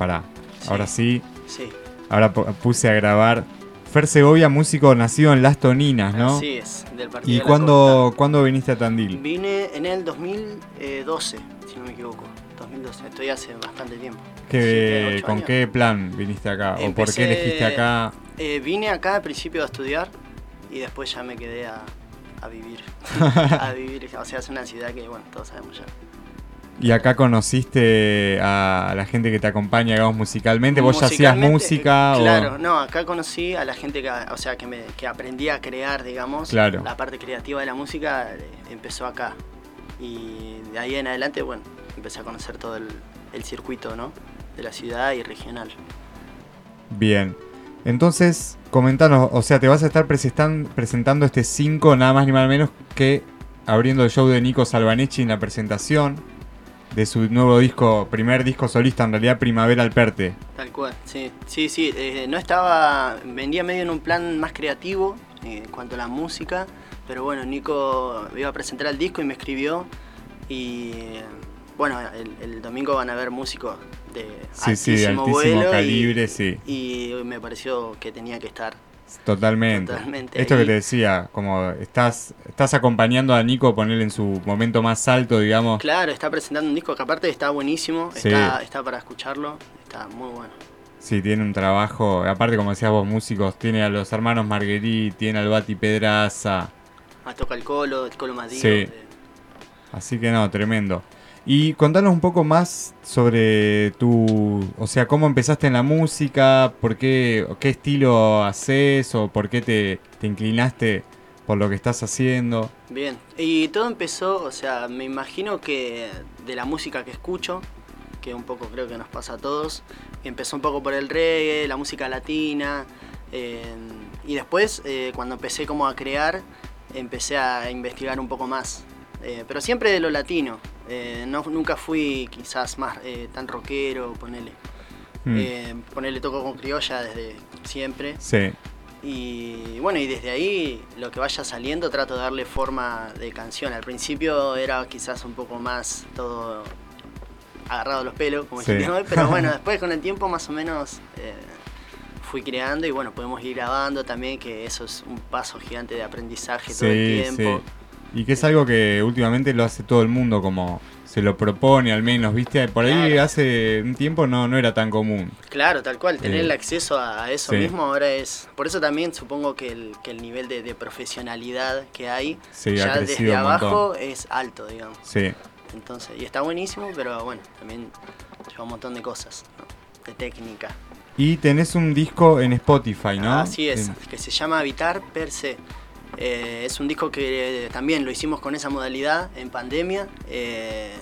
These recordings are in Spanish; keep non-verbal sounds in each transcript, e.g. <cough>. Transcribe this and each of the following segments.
pará. Ahora sí, Sí, ahora pu- puse a grabar. Fer Segovia, músico nacido en Las Toninas, ¿no? así es, del partido ¿Y de la cuándo, cuándo viniste a. Tandil? Vine en el 2012, si no me equivoco. 2012, estoy hace bastante tiempo. ¿Qué- Siete, ocho ¿Con años. qué plan viniste acá? ¿O por qué elegiste acá? Eh, vine acá al principio a estudiar y después ya me quedé a, a vivir. <laughs> a vivir, o sea, es una ciudad que, bueno, todos sabemos ya. ¿Y acá conociste a la gente que te acompaña, digamos, musicalmente? ¿Vos ya hacías Musicalmente, música? o- Claro, no, acá conocí a la gente que, o sea, que, me, que aprendí a crear, digamos. Claro. La parte creativa de la música eh, empezó acá. Y de ahí en adelante, bueno, empecé a conocer todo el, el circuito, ¿no? De la ciudad y regional. Bien. Entonces, comentanos, o sea, te vas a estar presentando este 5, nada más ni más menos que abriendo el show de Nico Salvanechi en la presentación de su nuevo disco, primer disco solista, en realidad Primavera al Perte. Tal cual, sí, sí, sí. eh, no estaba, vendía medio en un plan más creativo eh, en cuanto a la música, pero bueno, Nico iba a presentar el disco y me escribió y bueno, el, el domingo van a ver músicos de Sí, sí, de altísimo, altísimo vuelo y- calibre, sí. y me pareció que tenía que estar. Totalmente. Totalmente. Esto que te decía, como estás, estás acompañando a Nico a ponerle en su momento más alto, digamos. Claro, está presentando un disco que aparte está buenísimo, Sí. está, está para escucharlo, está muy bueno. Sí, tiene un trabajo, aparte como decías vos, músicos, tiene a los hermanos Marguerite, tiene al Bati Pedraza, Ah, toca el colo, el colo Madrid. Sí. así que no, tremendo. Y contanos un poco más sobre tu, o sea, cómo empezaste en la música, por qué, qué estilo haces o por qué te, te inclinaste por lo que estás haciendo. Bien, y todo empezó, o sea, me imagino que de la música que escucho, que un poco creo que nos pasa a todos, empezó un poco por el reggae, la música latina, eh, y después eh, cuando empecé como a crear, empecé a investigar un poco más, eh, pero siempre de lo latino, eh, no, nunca fui quizás más eh, tan rockero, ponele. Mm, Eh, ponele toco con criolla desde siempre. sí, Y bueno, y desde ahí lo que vaya saliendo trato de darle forma de canción. Al principio era quizás un poco más todo agarrado a los pelos, como Sí. hoy, pero <laughs> bueno, después con el tiempo más o menos eh, fui creando y bueno, podemos ir grabando también, que eso es un paso gigante de aprendizaje todo el tiempo. sí. Y que es algo que últimamente lo hace todo el mundo, como se lo propone al menos, ¿viste? Por ahí hace un tiempo no, no era tan común. Claro, tal cual, tener Eh, el acceso a, eso sí. mismo ahora es... Por eso también supongo que el, que el nivel de, de profesionalidad que hay Sí, ya desde abajo es alto, digamos. Sí. Entonces, y está buenísimo, pero bueno, también lleva un montón de cosas, ¿no? de técnica. Y tenés un disco en Spotify, ¿no? Así es, que se llama Habitar Per se. Eh, es un disco que eh, también lo hicimos con esa modalidad en pandemia. Eh,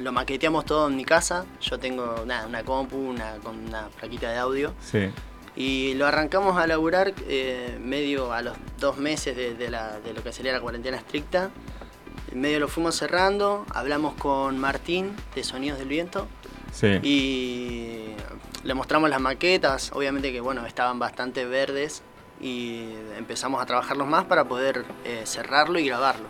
lo maqueteamos todo en mi casa. Yo tengo nada, una compu, una, con una plaquita de audio. Sí. Y lo arrancamos a laburar eh, medio a los dos meses de, de la- de lo que sería la cuarentena estricta. En medio lo fuimos cerrando, hablamos con Martín de Sonidos del Viento Sí. y le mostramos las maquetas, obviamente que bueno, estaban bastante verdes y empezamos a trabajarlos más para poder eh, cerrarlo y grabarlo.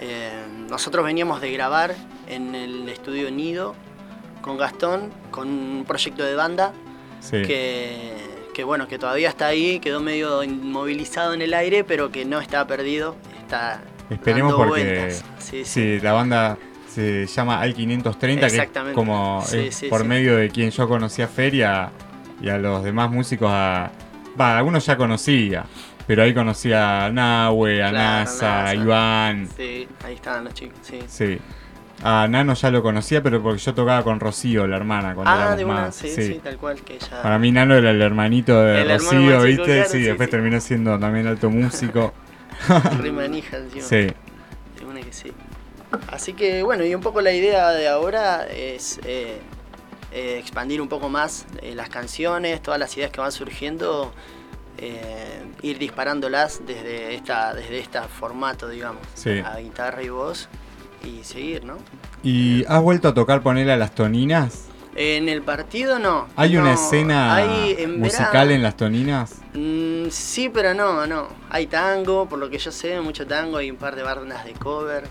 Eh, nosotros veníamos de grabar en el estudio Nido con Gastón, con un proyecto de banda sí. que, que, bueno, que todavía está ahí, quedó medio inmovilizado en el aire, pero que no está perdido, está Esperemos dando porque vueltas. Sí, sí. la banda se llama Al 530, que es como es sí, por medio de quien yo conocí a Feria y a los demás músicos a va, algunos ya conocía, pero ahí conocí a Nahue, a Claro, NASA, a. Iván, Sí, ahí estaban los chicos, sí. sí. A Nano ya lo conocía, pero porque yo tocaba con Rocío, la hermana, cuando Ah, de una, más. sí, sí. sí, tal cual, que ella... Para mí Nano era el hermanito de El hermano Rocío, chico, ¿viste? claro, sí, sí, después terminó siendo también alto músico. <laughs> re manija encima. sí. De una que sí. Así que bueno, y un poco la idea de ahora es eh, eh, expandir un poco más eh, las canciones, todas las ideas que van surgiendo, eh, ir disparándolas desde esta, desde este formato, digamos, Sí. a guitarra y voz, y seguir, ¿no? ¿Y has vuelto a tocar poner a las toninas? En el partido no. ¿Hay una escena hay en musical verano- en las toninas? Mm, sí, pero no, no. Hay tango, por lo que yo sé, mucho tango, hay un par de bandas de cover.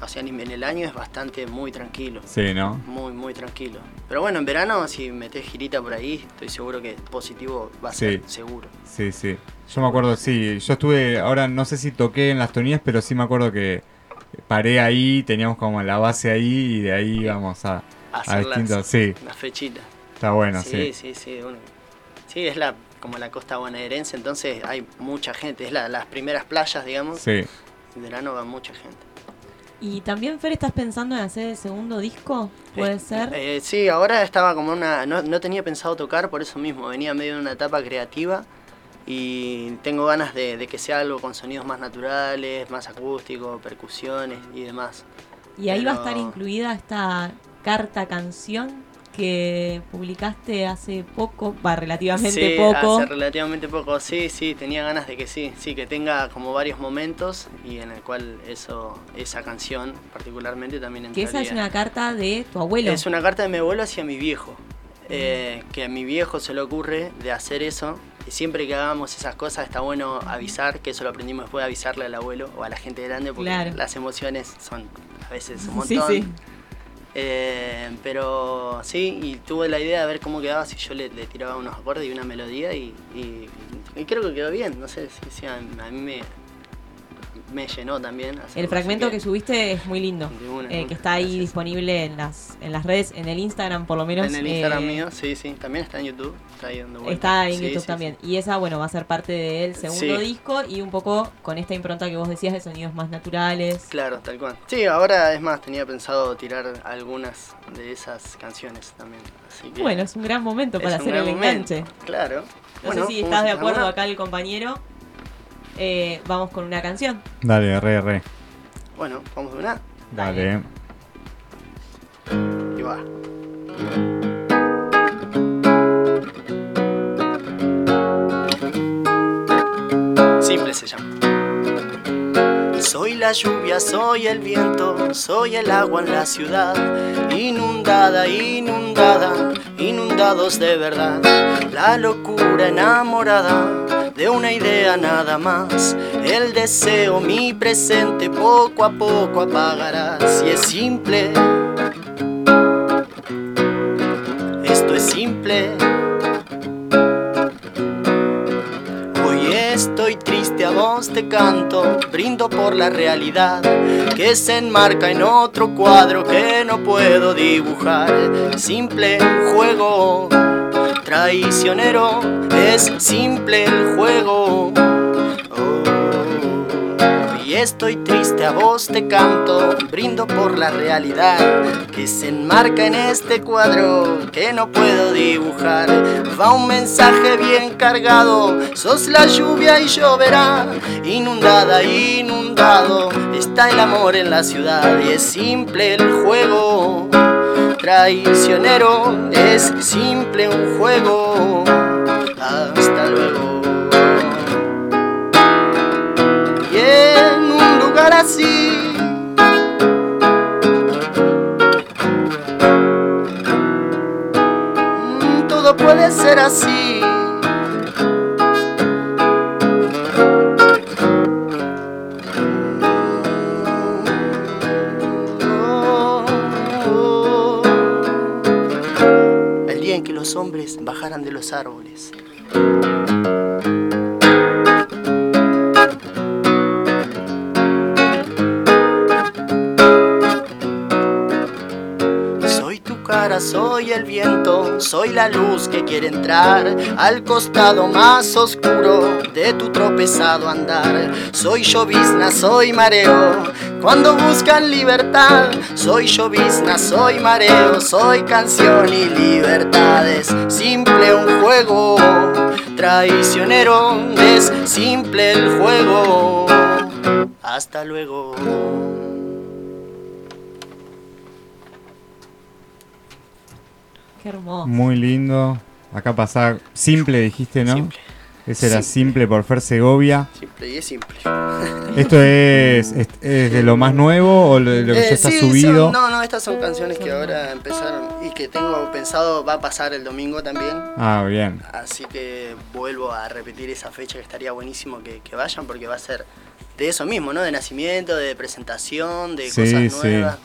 O sea, en el año es bastante muy tranquilo. Sí, ¿no? Muy, muy tranquilo. Pero bueno, en verano, si metes girita por ahí, estoy seguro que positivo va a ser seguro. Sí, sí. Yo me acuerdo, sí. Yo estuve, ahora no sé si toqué en las tonías, pero sí me acuerdo que paré ahí, teníamos como la base ahí y de ahí íbamos a, a distintos. Sí. Las fechitas. Está bueno, sí. Sí, sí, sí. Sí, es la como la costa bonaerense, entonces hay mucha gente. Es la, las primeras playas, digamos. Sí. En verano va mucha gente. ¿Y también, Fer, estás pensando en hacer el segundo disco? ¿Puede eh, ser? Eh, sí, ahora estaba como una... No, no, tenía pensado tocar por eso mismo. Venía medio de una etapa creativa y tengo ganas de, que sea algo con sonidos más naturales, más acústicos, percusiones y demás. ¿Y ahí va a estar incluida esta carta canción? Que publicaste hace poco, va relativamente sí, poco. Hace relativamente poco, sí, sí, tenía ganas de que sí, sí, que tenga como varios momentos y en el cual eso, esa canción particularmente también entraría. Que esa es una carta de tu abuelo. Es una carta de mi abuelo hacia mi viejo. Eh, que a mi viejo se le ocurre de hacer eso. Y siempre que hagamos esas cosas está bueno avisar, que eso lo aprendimos después de avisarle al abuelo o a la gente grande, porque las emociones son a veces un montón. <laughs> Sí, sí. Eh, pero sí, y tuve la idea de ver cómo quedaba si yo le, tiraba unos acordes y una melodía y, creo que quedó bien, no sé si, a, mí me, me llenó también. El fragmento que, subiste es muy lindo, eh, que está ahí disponible en las, en las redes, en el Instagram por lo menos. En el Instagram eh, mío, sí, sí, también está en YouTube. Está, ahí dando está en YouTube también. Y esa, bueno, va a ser parte del segundo disco y un poco con esta impronta que vos decías de sonidos más naturales. Claro, tal cual. Sí, ahora es más, tenía pensado tirar algunas de esas canciones también. bueno, es un gran momento para hacer el enganche. Claro. No sé si estás de acuerdo acá el compañero. Eh, vamos con una canción. Dale, re, re. Bueno, vamos a una. Dale. Y va. Simple se llama. Soy la lluvia, soy el viento, soy el agua en la ciudad, inundada, inundada, inundados de verdad, la locura enamorada de una idea nada más, el deseo, mi presente, poco a poco apagará, si es simple, esto es simple. estoy triste, a vos te canto, brindo por la realidad que se enmarca en otro cuadro que no puedo dibujar. Simple juego, traicionero, es simple el juego estoy triste, a vos te canto, brindo por la realidad que se enmarca en este cuadro que no puedo dibujar. Va un mensaje bien cargado, sos la lluvia y lloverá, inundada, inundado, está el amor en la ciudad y es simple el juego. Traicionero, es simple un juego. Hasta luego. así. Mm, todo puede ser así. Los árboles. soy el viento, soy la luz que quiere entrar al costado más oscuro de tu tropezado andar. Soy llovizna, soy mareo, cuando buscan libertad. Soy llovizna, soy mareo, soy canción y libertades. Simple un juego, traicionero, es simple el juego. Hasta luego. Muy lindo. Acá pasa simple, dijiste, ¿no? Simple. Ese era simple por Fer Segovia. Simple y es simple. <laughs> ¿Esto es, es, de lo más nuevo o lo, lo que ya está eh, subido? no, no, estas son canciones que ahora empezaron y que tengo pensado va a pasar el domingo también. Ah, bien. Así que vuelvo a repetir esa fecha que estaría buenísimo que, que vayan porque va a ser de eso mismo, ¿no? De nacimiento, de presentación, de Sí, cosas sí. nuevas.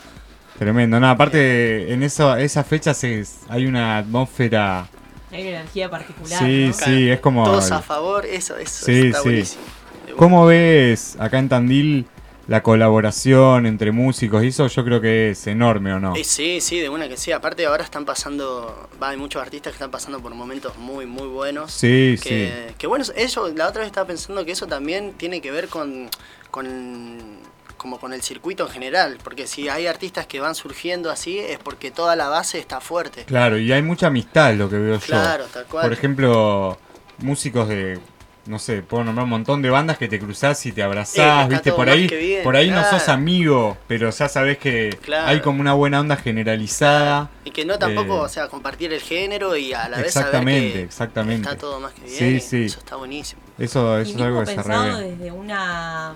Tremendo. No, aparte, en eso, esas fechas es- hay una atmósfera. Hay una energía particular. Sí, ¿no? sí, es como. Todos a favor, eso, eso Sí, está sí. buenísimo. ¿Cómo ves acá en Tandil la colaboración entre músicos? Y eso yo creo que es enorme, ¿o no? Eh, sí, sí, de una que sí. Aparte ahora están pasando, va, hay muchos artistas que están pasando por momentos muy, muy buenos. Sí, sí. que, que bueno, eso, la otra vez estaba pensando que eso también tiene que ver con, con como con el circuito en general, porque si hay artistas que van surgiendo así es porque toda la base está fuerte. Claro, y hay mucha amistad, lo que veo yo. Claro, tal cual. Por ejemplo, músicos de. No sé, puedo nombrar un montón de bandas que te cruzás y te abrazás, ¿viste? Por ahí, bien, por ahí no sos amigo, pero ya sabés que Claro. hay como una buena onda generalizada. Y que no tampoco, Eh, o sea, compartir el género y a la vez saber Exactamente, que exactamente. está todo más que bien. Sí, sí. Eso está buenísimo. Eso, Y eso es algo que se desde una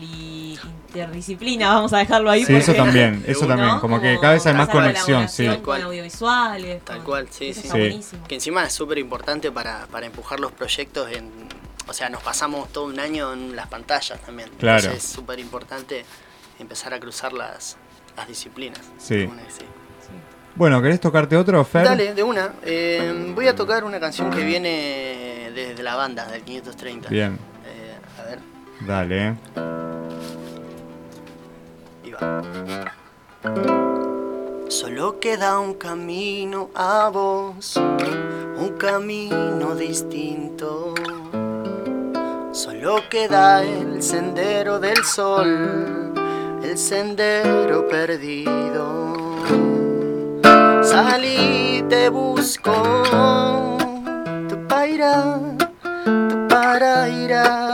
interdisciplina, vamos a dejarlo ahí. Sí, eso también, <laughs> eso también, como que cada vez hay más conexión, sí. colaboración Cual. Con audiovisuales. Tal cual, sí, eso sí. Está Sí. buenísimo. Que encima es súper importante para, para empujar los proyectos en... O sea, nos pasamos todo un año en las pantallas también. Claro. Entonces es súper importante empezar a cruzar las, las disciplinas. Sí. Bueno, ¿querés tocarte otro, Fer? Dale, de una. Eh, voy a tocar una canción que viene desde la banda, del 530. Bien, dale. Solo queda un camino a vos, un camino distinto. Solo queda el sendero del sol, el sendero perdido. Salí, te busco, tu paira, tu para irá.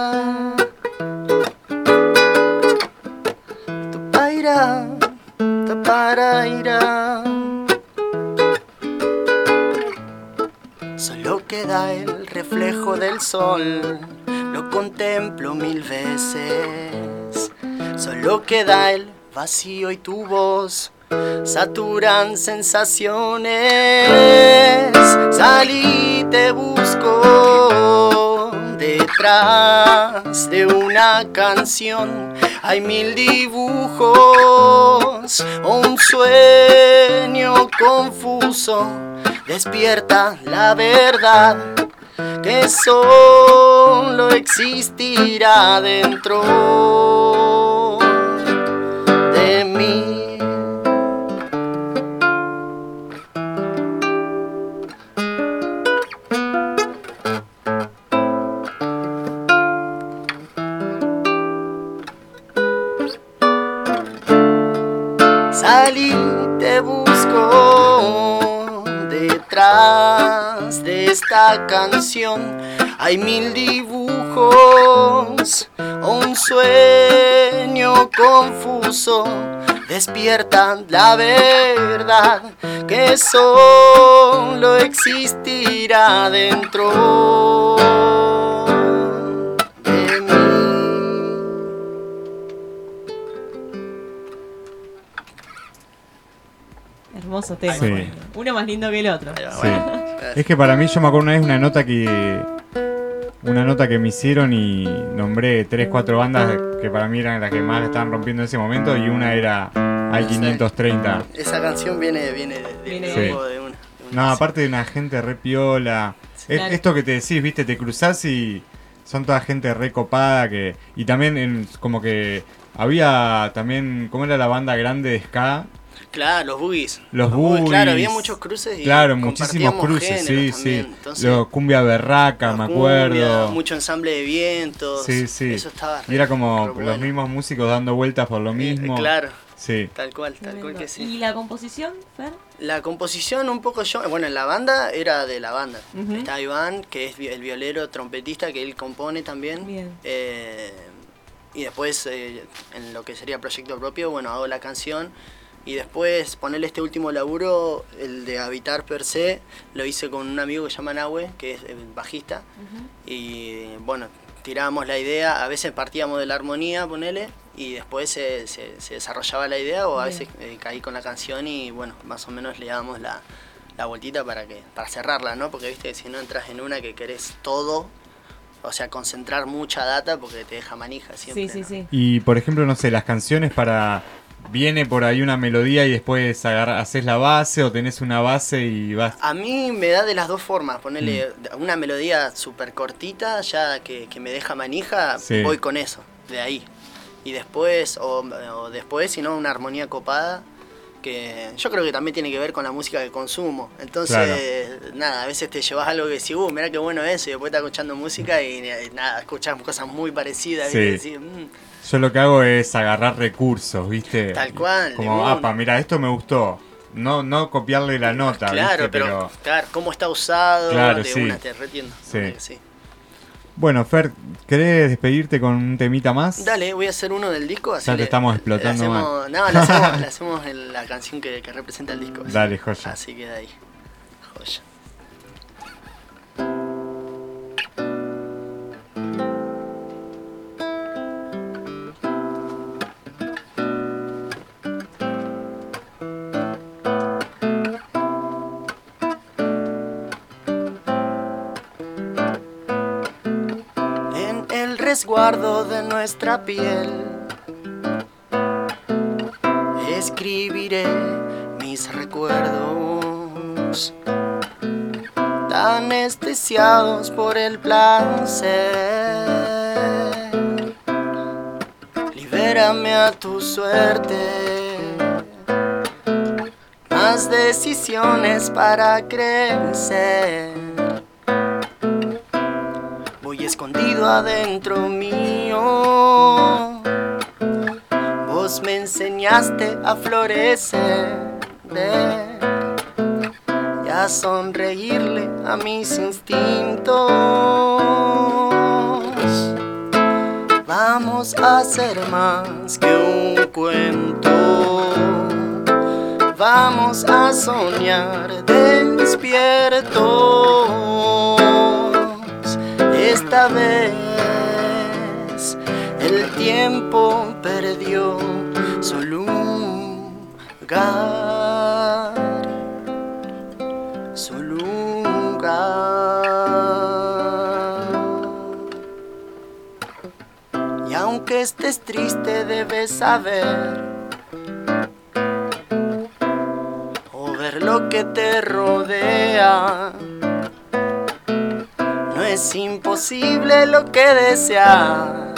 Del sol, lo contemplo mil veces. Solo queda el vacío y tu voz, saturan sensaciones. Salí, te busco detrás de una canción. Hay mil dibujos, un sueño confuso. Despierta la verdad que solo existirá dentro de mí. Salí, te busco detrás de esta canción. Hay mil dibujos, un sueño confuso. Despierta la verdad que solo existirá dentro de mí. Hermoso tema. Sí. Uno más lindo que el otro. Pero Sí. bueno, Es que para mí yo me acuerdo una vez una nota que una nota que me hicieron y nombré tres, cuatro bandas que para mí eran las que más estaban rompiendo en ese momento y una era Al 530. Esa canción viene, viene de, de- Viene de una. No, una- aparte de una gente re piola. Es- Claro. Esto que te decís, viste, te cruzás y son toda gente re copada que. Y también en, como que había también. ¿Cómo era la banda grande de Ska? Claro, los boogies. Los Claro, boogies. había muchos cruces y Claro, muchísimos cruces, sí, sí. Entonces, Lo cumbia berraca, me cumbia, acuerdo. mucho ensamble de vientos. Sí, sí. Eso estaba Y era como re los bueno. mismos músicos dando vueltas por lo Eh, mismo. claro, Sí. tal cual, tal cual que sí. ¿Y la composición, Fer? La composición un poco yo, bueno, en la banda era de la banda. Está Iván, que es el violero trompetista, que él compone también. Bien. Eh, y después, eh, en lo que sería proyecto propio, bueno, hago la canción. Y después ponerle este último laburo, el de Habitar per se, lo hice con un amigo que se llama Nahue, que es el bajista. Y bueno, tirábamos la idea, a veces partíamos de la armonía, ponele, y después se, se- se desarrollaba la idea, o a Bien. veces eh, caí con la canción y bueno, más o menos le dábamos la, la vueltita para que para cerrarla, ¿no? Porque viste que si no entras en una que querés todo, o sea, concentrar mucha data porque te deja manija siempre. Sí, sí, ¿no? sí. Y por ejemplo, no sé, las canciones para. Viene por ahí una melodía y después haces la base o tenés una base y vas. A mí me da de las dos formas, ponerle una melodía súper cortita, ya que, que me deja manija, Sí. voy con eso, de ahí. Y después, o, o después, si no, una armonía copada, que yo creo que también tiene que ver con la música que consumo. Entonces, nada, a veces te llevas algo que decís, uh, mirá qué bueno eso, y después estás escuchando música y, eh, nada, escuchas cosas muy parecidas, Sí. y decís, "Mm". Yo lo que hago es agarrar recursos, ¿viste? Tal cual, Como, apa, mira, esto me gustó. No, no copiarle la nota, Claro, ¿viste? pero, claro, cómo está usado, Claro, de sí. una, te retiendo. Sí. sí. Bueno, Fer, ¿querés despedirte con un temita más? Dale, voy a hacer uno del disco. Así Ya te le- estamos explotando le mal. hacemos, No, le hacemos, <laughs> le hacemos la canción que, que representa el disco. así. Dale, joya. Así queda ahí. Joya. Resguardo de nuestra piel escribiré mis recuerdos anestesiados por el placer. Libérame a tu suerte, más decisiones para crecer. Escondido adentro mío. Vos me enseñaste a florecer y a sonreírle a mis instintos. Vamos a ser más que un cuento. Vamos a soñar despiertos. Esta vez el tiempo perdió su lugar. Su lugar. Y aunque estés triste debes saber o ver lo que te rodea. Es imposible lo que deseas.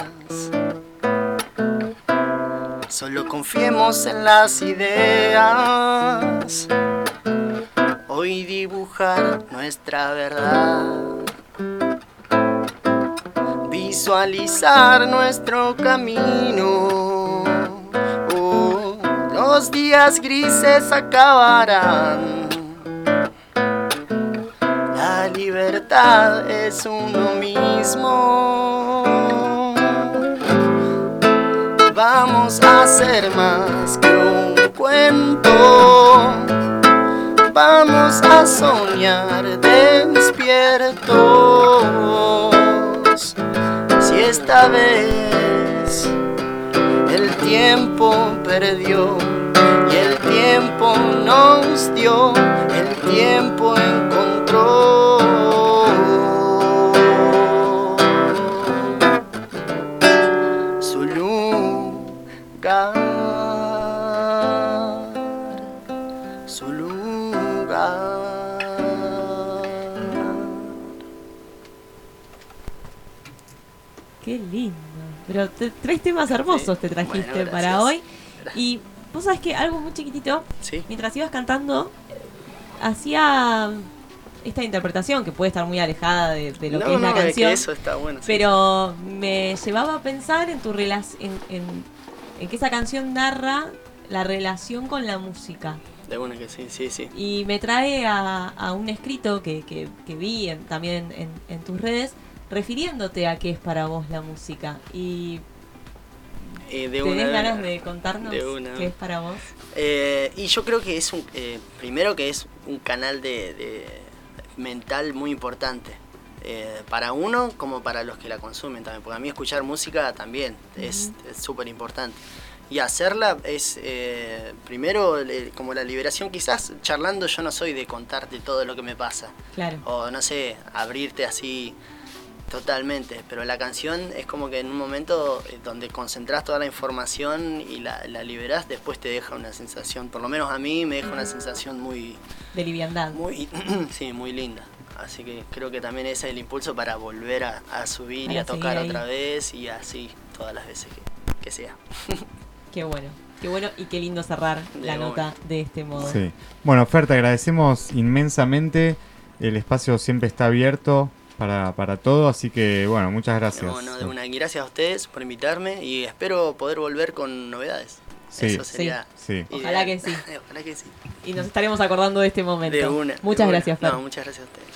Solo confiemos en las ideas. Hoy dibujar nuestra verdad. Visualizar nuestro camino. Oh, los días grises acabarán. Es uno mismo. Vamos a ser más que un cuento. Vamos a soñar despiertos. Si esta vez el tiempo perdió y el tiempo nos dio, el tiempo encontró. Qué lindo. Pero te- tres temas hermosos Sí. te trajiste Bueno, para hoy. Y vos sabés que algo muy chiquitito, Sí. mientras ibas cantando, hacía esta interpretación que puede estar muy alejada de, de lo no, que es no, la que canción. eso está bueno. sí. Pero me llevaba a pensar en tu relación, en, en- en que esa canción narra la relación con la música. De bueno que sí, sí, sí. Y me trae a, a un escrito que, que- que vi en- también en, en tus redes, refiriéndote a qué es para vos la música. Y Eh, de ¿tenés una- ganas de contarnos de una. qué es para vos? Eh, y yo creo que es un, eh, primero que es un canal de, de mental muy importante. para uno como para los que la consumen también. Porque a mí escuchar música también es es súper importante. Y hacerla es, primero, como la liberación, quizás charlando yo no soy de contarte todo lo que me pasa. Claro. O no sé, abrirte así Totalmente, pero la canción es como que en un momento eh, donde concentras toda la información y la, la liberás, después te deja una sensación, por lo menos a mí me deja una sensación muy, De liviandad. muy, <clears throat> sí, muy linda. Así que creo que también ese es el impulso para volver a, a subir y a tocar ahí. otra vez y así todas las veces que, que sea. <laughs> Qué bueno. Qué bueno y qué lindo cerrar De la nota de este modo. Sí. Bueno, Fer, te agradecemos inmensamente. El espacio siempre está abierto para, para todo, así que bueno, muchas gracias. Bueno, de una, y gracias a ustedes por invitarme y espero poder volver con novedades. Sí. Eso sería. Sí. Ojalá que sí. <laughs> Ojalá que sí. Y nos estaremos acordando de este momento. De una. de Muchas una. gracias, Fer. No, muchas gracias a ustedes.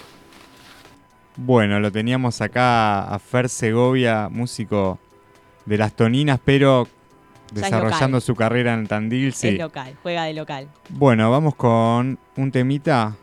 Bueno, lo teníamos acá a Fer Segovia, músico de las Toninas, pero desarrollando su carrera en Tandil. Sí. Es local, juega de local. Bueno, vamos con un temita